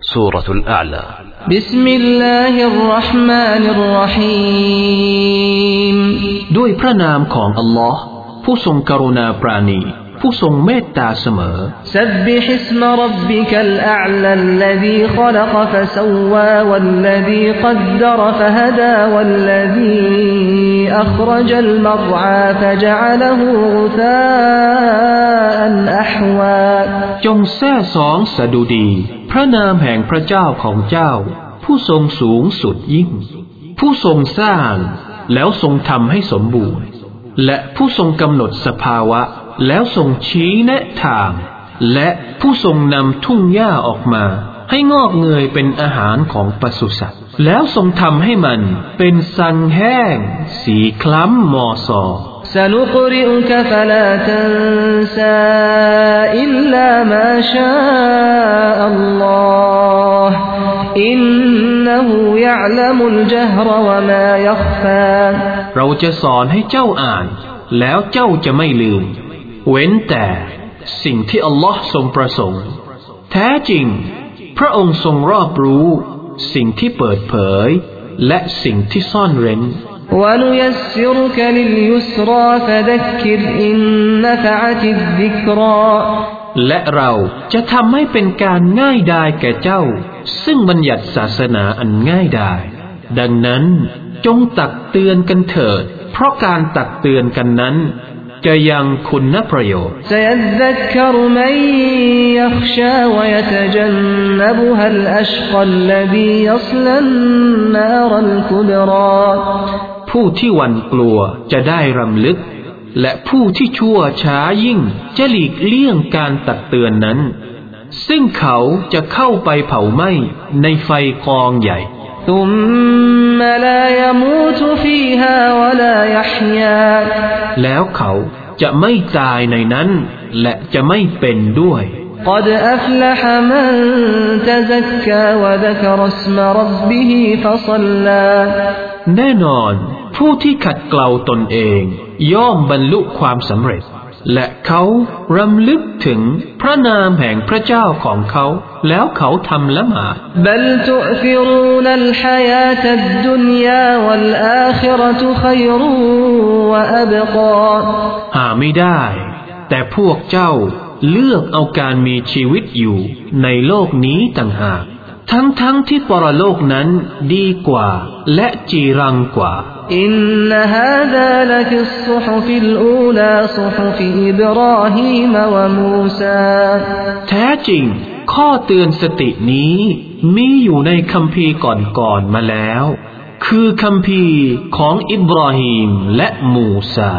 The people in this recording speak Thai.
سورة الأعلى بسم الله الرحمن الرحيم ด้วยพระนามของอัลลอฮ์ผู้ทรงกรุณาปราณี ผู้ทรงเมตตาเสมอ سبح اسم ربك الأعلى الذي خلق فسوى والذي قدر فهدى والذي أخرج المرعى فجعله غثاء أحوى จงแท้สองสดุดี พระนามแห่งพระเจ้าของเจ้า ผู้ทรงสูงสุดยิ่ง ผู้ทรงสร้าง แล้วทรงทำให้สมบูรณ์ และผู้ทรงกำหนดสภาวะ แล้วทรงชี้แนะทาง และผู้ทรงนำทุ่งหญ้าออกมา ให้งอกเงยเป็นอาหารของปศุสัตว์ แล้วทรงทำให้มันเป็นสังแห้ง สีคล้ำมอซอ سنقرئك فلا تنسى إلا ما شاء เราจะสอนให้เจ้าอ่าน แล้วเจ้าจะไม่ลืม เว้นแต่สิ่งที่อัลลอฮ์ทรงประสงค์ แท้จริง พระองค์ทรงรอบรู้ สิ่งที่เปิดเผย และสิ่งที่ซ่อนเร้น ونيسرك لليسرى فذكر إن نفعت الذكرى และเราจะทำให้เป็นการง่ายดายแก่เจ้า ซึ่งบัญญัติศาสนาอันง่ายดาย ดังนั้นจงตักเตือนกันเถิด เพราะการตักเตือนกันนั้น จะยังคุณนประโยชน์ผู้ที่วันกลัวจะได้รำลึก และผู้ที่ชั่วช้ายิ่งจะหลีกเลี่ยงการตักเตือนนั้น ซึ่งเขาจะเข้าไปเผาไหม้ในไฟกองใหญ่ ثم لا يموت فيها ولا يحيا แล้วเขาจะไม่ตายในนั้น และจะไม่เป็นด้วย قد أفلح من تزكى وذكر اسم ربه فصلى แน่นอน ผู้ที่ขัดเกลาตนเอง ย่อมบรรลุความสำเร็จ และเขารำลึกถึงพระนามแห่งพระเจ้าของเขา แล้วเขาทำละหมาดหาไม่ได้ แต่พวกเจ้าเลือกเอาการมีชีวิตอยู่ในโลกนี้ต่างหาก ทั้งทั้งที่ปรโลกนั้นดีกว่า และจีรังกว่า إن هذا لفي الصحف الأولى صحف إبراهيم وموسىแท้จริง ข้อเตือนสตินี้ มีอยู่ในคัมภีร์ก่อนๆมาแล้ว คือคัมภีร์ของอิบราฮิมและมูซา